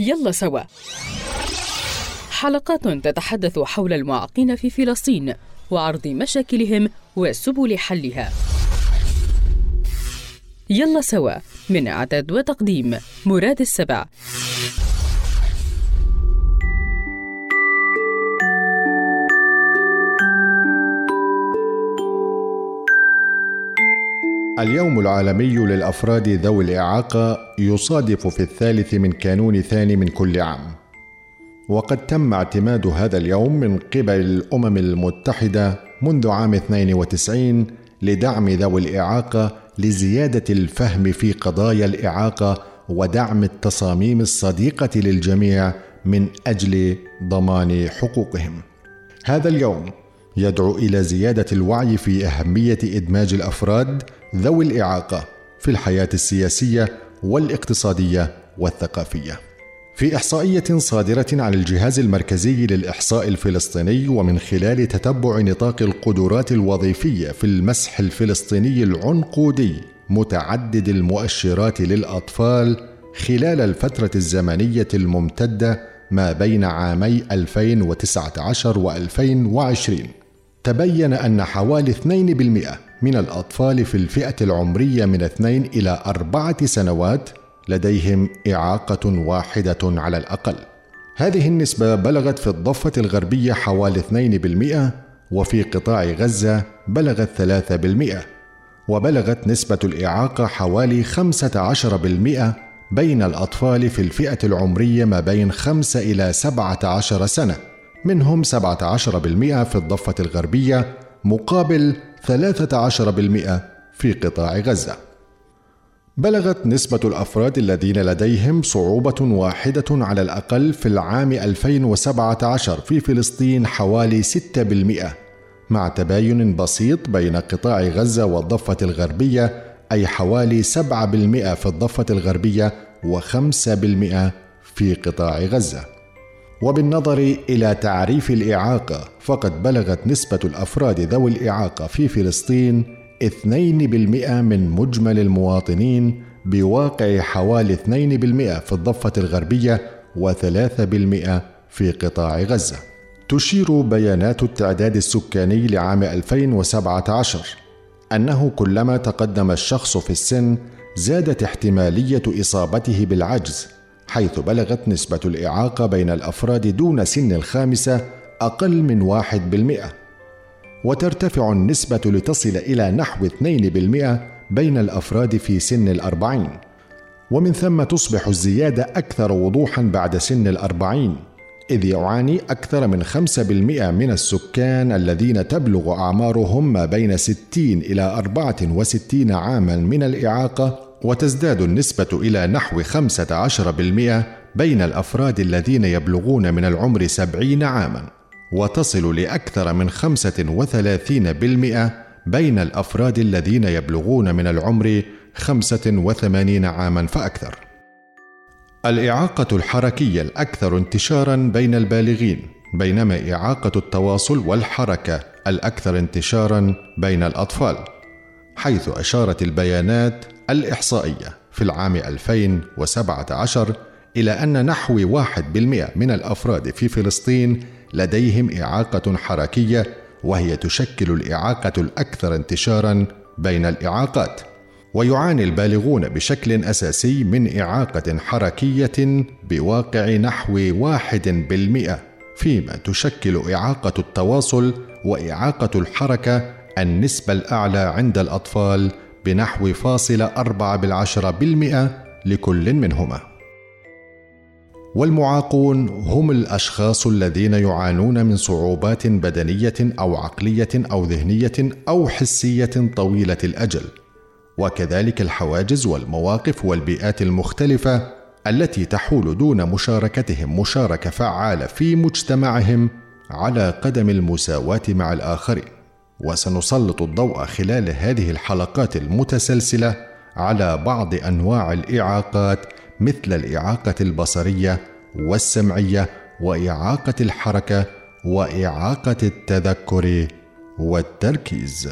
يلا سوا. حلقات تتحدث حول المعاقين في فلسطين وعرض مشاكلهم وسبل حلها. يلا سوا من إعداد وتقديم مراد السبع. اليوم العالمي للأفراد ذوي الإعاقة يصادف في الثالث من كانون ثاني من كل عام وقد تم اعتماد هذا اليوم من قبل الأمم المتحدة منذ عام 92 لدعم ذوي الإعاقة لزيادة الفهم في قضايا الإعاقة ودعم التصاميم الصديقة للجميع من أجل ضمان حقوقهم. هذا اليوم يدعو إلى زيادة الوعي في أهمية إدماج الأفراد ذوي الإعاقة في الحياة السياسية والاقتصادية والثقافية. في إحصائية صادرة عن الجهاز المركزي للإحصاء الفلسطيني ومن خلال تتبع نطاق القدرات الوظيفية في المسح الفلسطيني العنقودي متعدد المؤشرات للأطفال خلال الفترة الزمنية الممتدة ما بين عامي 2019 و 2020 تبين أن حوالي 2% من الأطفال في الفئة العمرية من 2 إلى 4 سنوات لديهم إعاقة واحدة على الأقل. هذه النسبة بلغت في الضفة الغربية حوالي 2% وفي قطاع غزة بلغت 3% وبلغت نسبة الإعاقة حوالي 15% بين الأطفال في الفئة العمرية ما بين 5 إلى 17 سنة منهم 17% في الضفة الغربية مقابل 13% في قطاع غزة. بلغت نسبة الأفراد الذين لديهم صعوبة واحدة على الأقل في العام 2017 في فلسطين حوالي 6% مع تباين بسيط بين قطاع غزة والضفة الغربية أي حوالي 7% في الضفة الغربية و5% في قطاع غزة. وبالنظر إلى تعريف الاعاقه فقد بلغت نسبة الأفراد ذوي الاعاقه في فلسطين 2% من مجمل المواطنين بواقع حوالي 2% في الضفة الغربية و3% في قطاع غزة. تشير بيانات التعداد السكاني لعام 2017 أنه كلما تقدم الشخص في السن زادت احتمالية إصابته بالعجز حيث بلغت نسبة الإعاقة بين الأفراد دون سن الخامسة أقل من واحد بالمئة. وترتفع النسبة لتصل إلى نحو 2% بين الأفراد في سن الأربعين. ومن ثم تصبح الزيادة أكثر وضوحا بعد سن الأربعين إذ يعاني أكثر من 5% من السكان الذين تبلغ أعمارهم ما بين 60 إلى 64 عاما من الإعاقة وتزداد النسبة إلى نحو 15% بين الأفراد الذين يبلغون من العمر 70 عاما وتصل لأكثر من 35% بين الأفراد الذين يبلغون من العمر 85 عاما فأكثر. الإعاقة الحركية الأكثر انتشارا بين البالغين بينما إعاقة التواصل والحركة الأكثر انتشارا بين الأطفال حيث أشارت البيانات الإحصائية في العام 2017 إلى أن نحو واحد بالمئة من الأفراد في فلسطين لديهم إعاقة حركية وهي تشكل الإعاقة الأكثر انتشارا بين الإعاقات. ويعاني البالغون بشكل أساسي من إعاقة حركية بواقع نحو واحد بالمئة فيما تشكل إعاقة التواصل وإعاقة الحركة النسبة الأعلى عند الأطفال بنحو فاصل أربعة بالعشرة بالمئة لكل منهما. والمعاقون هم الأشخاص الذين يعانون من صعوبات بدنية أو عقلية أو ذهنية أو حسية طويلة الأجل وكذلك الحواجز والمواقف والبيئات المختلفة التي تحول دون مشاركتهم مشاركة فعالة في مجتمعهم على قدم المساواة مع الآخرين. وسنسلط الضوء خلال هذه الحلقات المتسلسلة على بعض أنواع الإعاقات مثل الإعاقة البصرية والسمعية وإعاقة الحركة وإعاقة التذكر والتركيز.